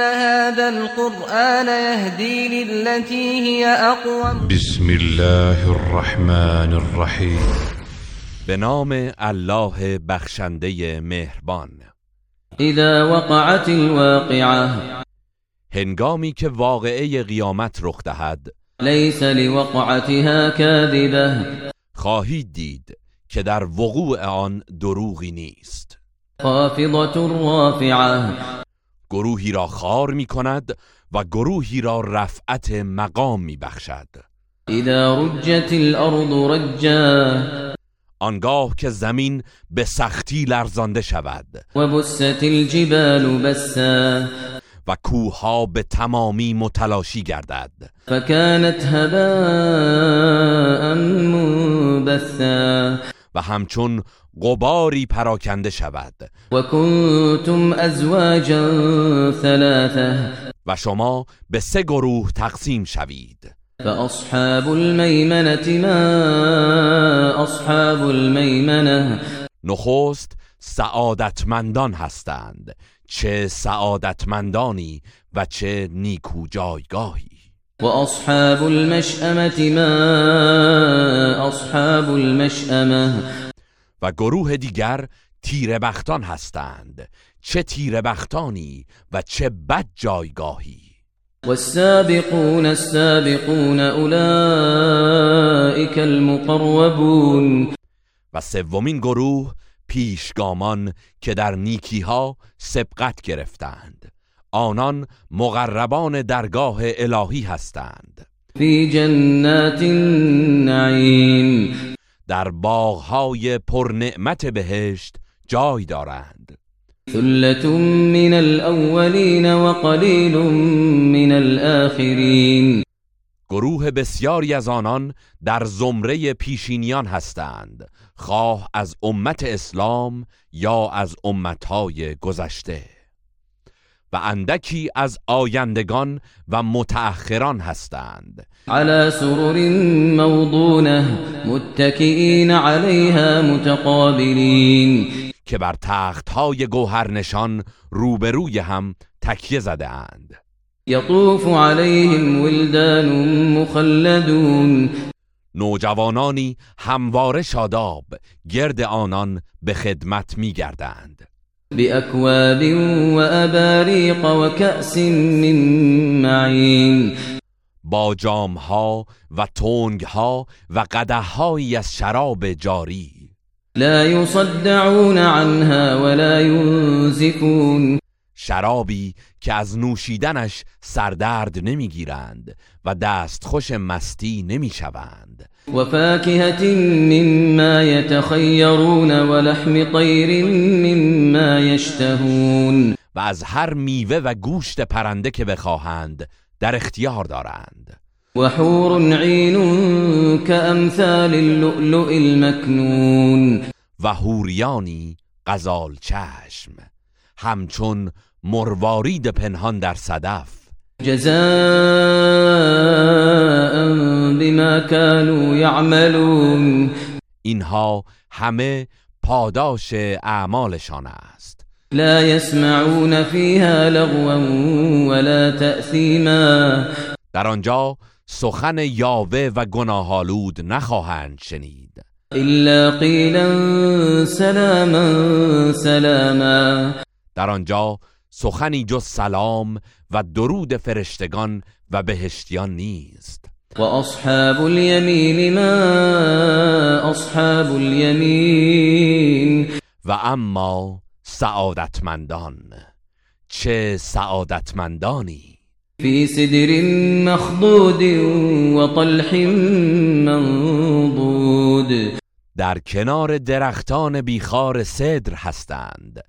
إن هذا القرآن يهدي للتي هي أقوم. بسم الله الرحمن الرحیم به نام الله بخشنده مهربان. إذا وقعت الواقعة هنگامی که واقعه قیامت رخ دهد ليس لوقعتها كاذبة. خواهید دید که در وقوع آن دروغی نیست. خافضة رافعة. گروهی را خار می کند و گروهی را رفعت مقام می بخشد إذا رجت الأرض رجا. آنگاه که زمین به سختی لرزانده شود. وبست الجبال بسا. و کوهها به تمامی متلاشی گردد. فكانت هباء منبثا. و همچون غباری پراکنده شود. وكنتم أزواجا ثلاثة و شما به سه گروه تقسیم شوید. فأصحاب الميمنة ما أصحاب الميمنة نخست سعادتمندان هستند چه سعادتمندانی و چه نیکو جایگاهی وأصحاب المشأمة ما أصحاب المشأمة. و گروه دیگر تیره بختان هستند. چه تیره بختانی و چه بد جایگاهی والسابقون السابقون أولئك المقربون. و سومین گروه پیشگامان که در نیکیها سبقت گرفتند. آنان مقربان درگاه الهی هستند. في جنات النعيم در باغهای پرنعمت بهشت جای دارند. ثلة من الأولين وقليل من الآخرين گروه بسیاری از آنان در زمره پیشینیان هستند خواه از امت اسلام یا از امتهای گذشته. و اندکی از آیندگان و متأخران هستند. على سرر موضونة متكئين عليها متقابلين که بر تختهای گوهرنشان روبروی هم تکیه زده اند يطوف عليهم ولدان مخلدون. نوجوانانی همواره شاداب گرد آنان به خدمت می گردند بأكواب وأباريق وكأس من معين. با جامها و تنگها و قدههایی از شراب جاری. لا يصدعون عنها ولا ينزفون. شرابی که از نوشیدنش سردرد نمی‌گیرند و دستخوش مستی نمی‌شوند. وفاكهة مما يتخيرون ولحم طير مما يشتهون. و از هر میوه و گوشت پرنده که بخواهند در اختیار دارند. وحور عين كأمثال اللؤلؤ المكنون و هوریانی غزال چشم. همچون مروارید پنهان در صدف. جزاء بما كانوا يعملون. اینها همه پاداش اعمالشان است. لا يسمعون فيها لغوا ولا تأثيما. در آنجا سخن یاوه و گناهالود نخواهند شنید. إلا قيلا سلاما سلاما. در آنجا سخنی جز سلام و درود فرشتگان و بهشتیان نیست. وأصحاب اليمين ما أصحاب اليمين و اما سعادتمندان. چه سعادتمندانی؟ في سدر مخضود وطلح منضود. در کنار درختان بیخار صدر هستند.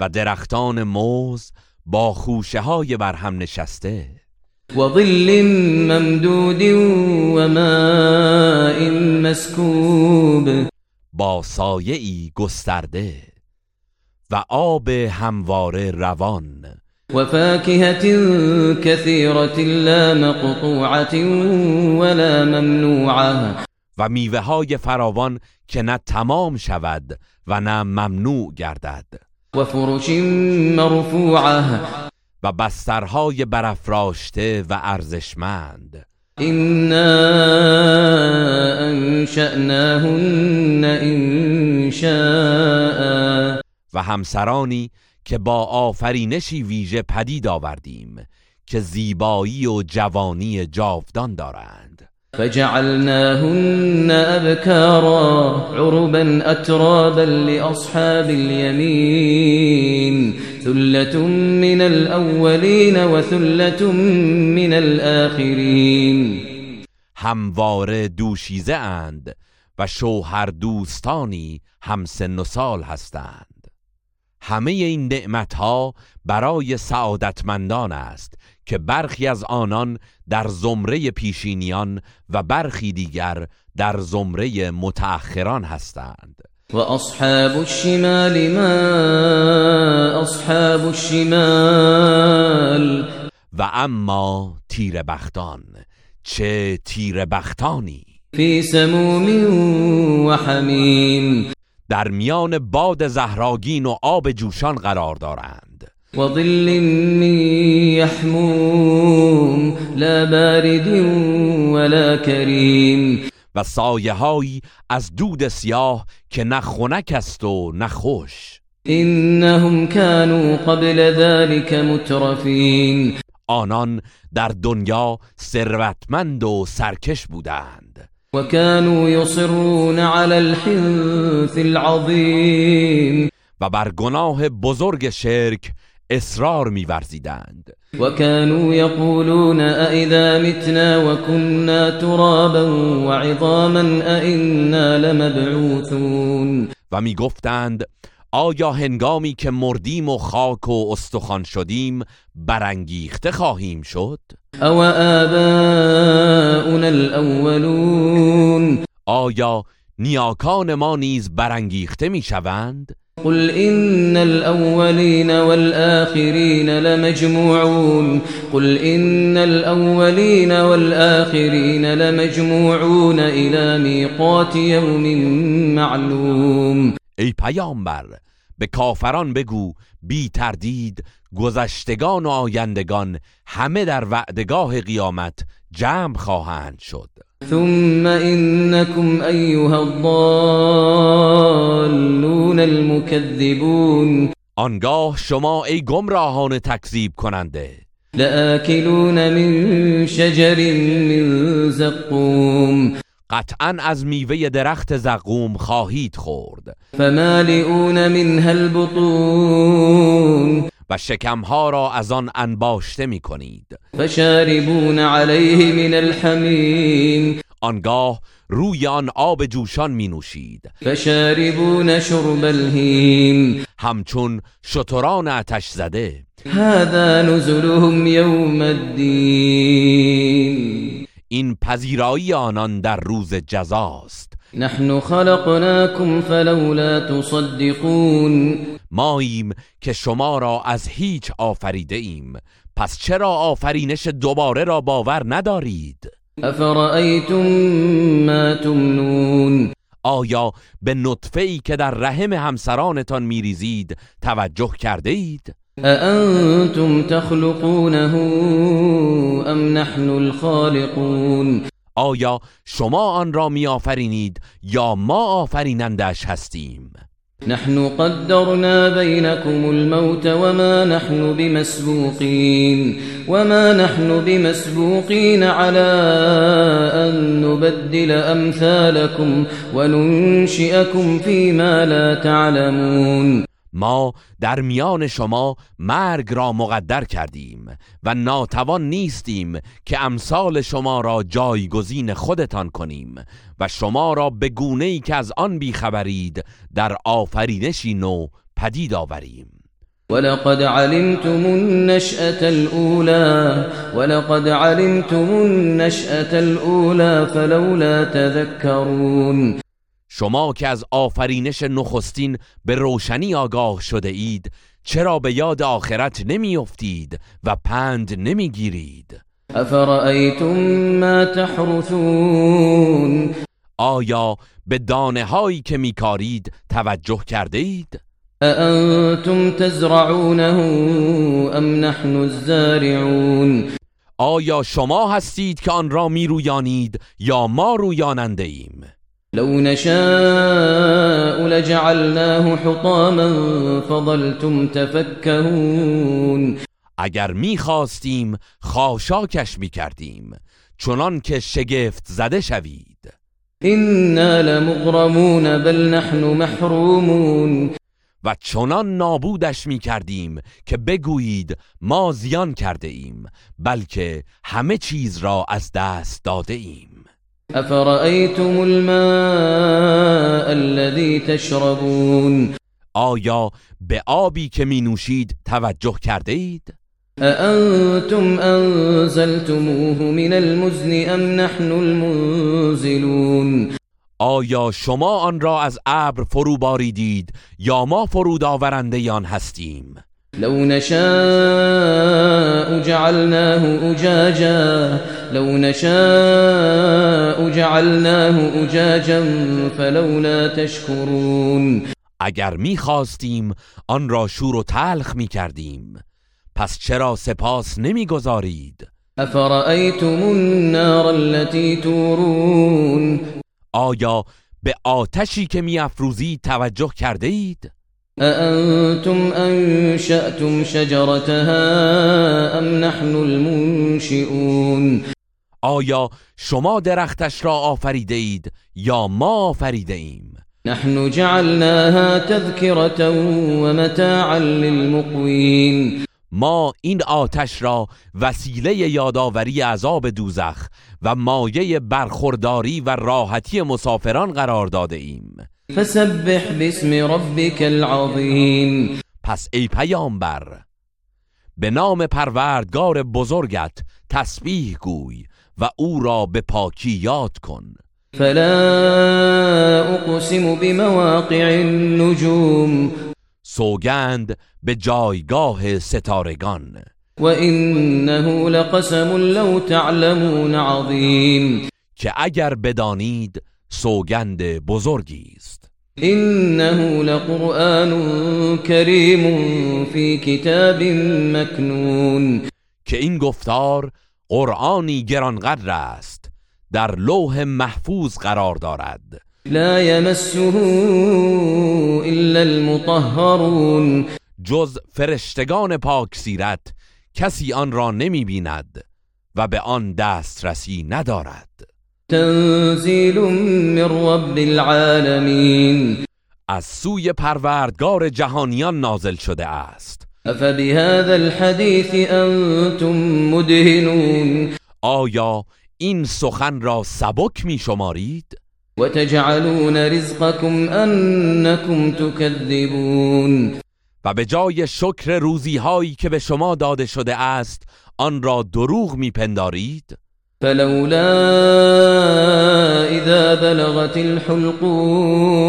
و درختان موز با خوشه های بر هم نشسته وظل ممدود وماء مسكوب با سایه ای گسترده و آب همواره روان. وفاكهة كثيرة لا مقطوعة ولا ممنوعة. و میوه های فراوان که نه تمام شود و نه ممنوع گردد. وفرش مرفوعة و بسترهای برافراشته و ارزشمند. إنا أنشأناهن إنشاء و همسرانی که با آفرینشی ویژه پدید آوردیم که زیبایی و جوانی جاودان دارند. فجعلناهن أبكارا عربا أترابا لأصحاب اليمين ثلة من الأولين وثلة من الآخرين. همواره دوشیزه اند و شوهر دوستانی هم سن و سال هستند. همه این نعمتها برای سعادتمندان است که برخی از آنان در زمره پیشینیان و برخی دیگر در زمره متأخران هستند. وأصحاب الشمال ما أصحاب الشمال؟ و اما تیر بختان چه تیر بختانی في سموم وحميم در میان باد زهراگین و آب جوشان قرار دارند. وظل من يحموم لا بارد ولا كريم و سایه هایی از دود سیاه که نه خنک است و نه خوش. إنهم كانوا قبل ذلك مترفين آنان در دنیا ثروتمند و سرکش بودند. وكانوا يصرون على الحنث العظيم. و بر گناه بزرگ شرک اصرار می‌ورزیدند. وكانوا يقولون أئذا متنا وكنا ترابا وعظاما أئنا لمبعوثون. و می‌گفتند آیا هنگامی که مردیم و خاک و استخوان شدیم برانگیخته خواهیم شد؟ آباؤنا الأولون آیا نیاکان ما نیز برانگیخته می‌شوند؟ قل إن الأولين والآخرين لمجموعون قل إن الأولين والآخرين لمجموعون إلى ميقات يوم معلوم ای پیامبر به کافران بگو بی تردید گذشتگان و آیندگان همه در وعدگاه قیامت جمع خواهند شد. ثم إنكم أيها الضالون المكذبون. آنگاه شما ای گمراهان تکذیب کننده. لآكلون من شجر من زقوم. قطعا از میوه درخت زقوم خواهید خورد. فمالئون منها البطون. و شکمها را از آن انباشته می کنید فشاربون عليه من الحميم آنگاه روی آن آب جوشان می نوشید فشاربون شرب الهيم همچون شتران آتش زده. هذا نزلهم يوم الدين این پذیرایی آنان در روز جزاست. نحن خلقناكم فلولا تصدقون. ماییم که شما را از هیچ آفریده ایم. پس چرا آفرینش دوباره را باور ندارید؟ أفرأيتم ما تمنون. آیا به نطفه ای که در رحم همسرانتان میریزید توجه کرده اید؟ أأنتم تخلقونه أم نحن الخالقون؟ آیا شما آن را می آفرینید یا ما آفرینندش هستیم؟ نحن قدرنا بينكم الموت وما نحن بمسبوقين وما نحن بمسبوقين على أن نبدل أمثالكم وننشئكم فيما لا تعلمون ما در میان شما مرگ را مقدر کردیم و ناتوان نیستیم که امثال شما را جایگزین خودتان کنیم و شما را به گونه ای که از آن بیخبرید در آفرینشی نو پدید آوریم. ولقد علمتم النشأة الأولى ولقد علمتم النشأة الأولى فلولا تذكرون. شما که از آفرینش نخستین به روشنی آگاه شده اید چرا به یاد آخرت نمی افتید و پند نمی گیرید افرأیتم ما تحرثون آیا به دانه هایی که میکارید توجه کرده اید؟ اانتم تزرعونه ام نحن الزارعون آیا شما هستید که آن را میرویانید یا ما رویاننده ایم؟ لو نشاء لجعلناه حطاما فظلتم تفكهون. اگر می‌خواستیم خاشاکش می‌کردیم چنان که شگفت زده شوید. إنا لمغرمون بل نحن محرومون. و چنان نابودش می‌کردیم که بگویید ما زیان کرده ایم بلکه همه چیز را از دست داده ایم. افرأيتم الماء الذي تشربون؟ آیا به آبی که می نوشید توجه کرده اید؟ أأنتم أنزلتموه من المزن أم نحن المنزلون؟ آیا شما آن را از ابر فرو باریدید یا ما فرود آورنده آن هستیم؟ لو نشاء جعلناه أجاجا لو نشاء جعلناه أجاجا فلولا تشكرون. اگر می‌خواستیم آن را شور و تلخ می کردیم پس چرا سپاس نمی‌گذارید؟ أفرأيتم النار التي تورون؟ آیا به آتشی که میافروزید توجه کرده اید؟ أأنتم أنشأتم شجرتها أم نحن المنشئون آیا شما درختش را آفریده اید یا ما آفریده ایم؟ نحن جعلناها تذكرة ومتاعا للمقوين ما این آتش را وسیله یادآوری عذاب دوزخ و مایه برخورداری و راحتی مسافران قرار داده ایم. فسبح باسم ربك العظيم. پس ای پیامبر به نام پروردگار بزرگت تسبیح گوی و او را به پاکی یاد کن. فلا أقسم بمواقع النجوم. سوگند به جایگاه ستارگان. وإنه لقسم لو تعلمون عظيم که اگر بدانید سوگند بزرگی است. إنه لقرآن كريم في كتاب مكنون که این گفتار قرآنی گرانقدر است در لوح محفوظ قرار دارد. لا يمسه إلا المطهرون. جز فرشتگان پاک سیرت کسی آن را نمی بیند و به آن دسترسی ندارد. تنزيل من رب العالمين از سوی پروردگار جهانیان نازل شده است أفبهذا الحديث أنتم مدهنون آیا این سخن را سبک می شمارید؟ وتجعلون رزقكم أنكم تكذبون و به جای شکر روزی هایی که به شما داده شده است آن را دروغ می پندارید؟ فلولا إذا بلغت الحلقوم.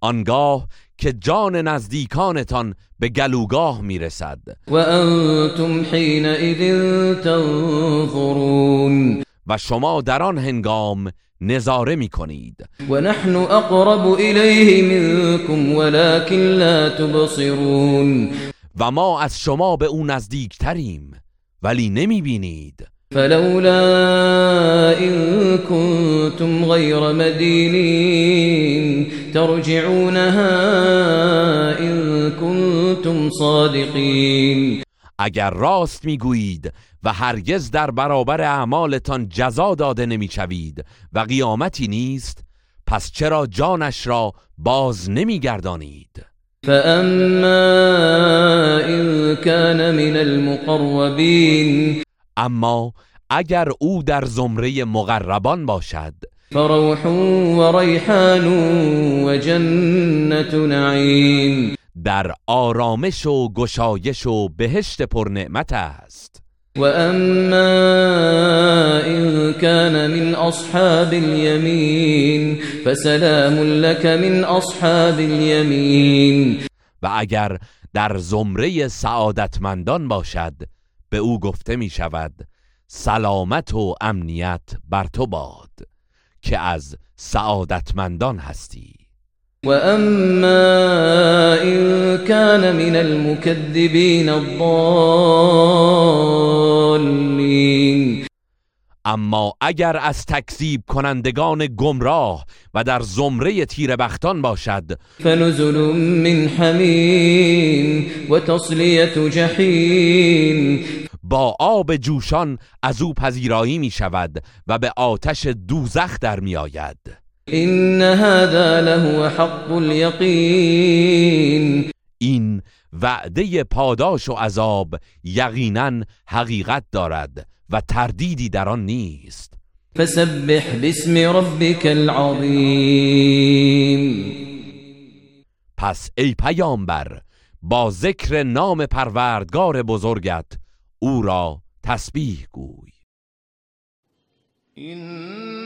آنگاه که جان نزدیکانتان به گلوگاه می رسد وأنتم حينئذ تنظرون. و شما در آن هنگام نظاره می کنید ونحن أقرب إليه منكم ولكن لا تبصرون. و ما از شما به او نزدیکتریم ولی نمی بینید فلولا إن كنتم غير مدينين ترجعونها إن كنتم صادقين. اگر راست می‌گویید و هرگز در برابر اعمالتان جزا داده نمی‌شوید و قیامتی نیست پس چرا جانش را باز نمیگردانید؟ فأما إن كان من المقربين اما اگر او در زمره مقربان باشد. فروح وريحان وجنة نعيم در آرامش و گشایش و بهشت پرنعمت است. وأما إن كان من أصحاب اليمين فسلام لك من أصحاب اليمين و اگر در زمره سعادتمندان باشد به او گفته می شود سلامت و امنیت بر تو باد که از سعادتمندان هستی. وأما إن كان من المكذبين الضالين اما اگر از تکذیب کنندگان گمراه و در زمره تیربختان باشد. فنزل من حمیم وتصلیة جحیم. با آب جوشان از او پذیرایی می شود و به آتش دوزخ در می آید. إن هذا لهو حق اليقين این وعده پاداش و عذاب یقینا حقیقت دارد. و تردیدی در آن نیست. فسبح باسم ربك العظیم. پس ای پیامبر با ذکر نام پروردگار بزرگت او را تسبیح گوی. إن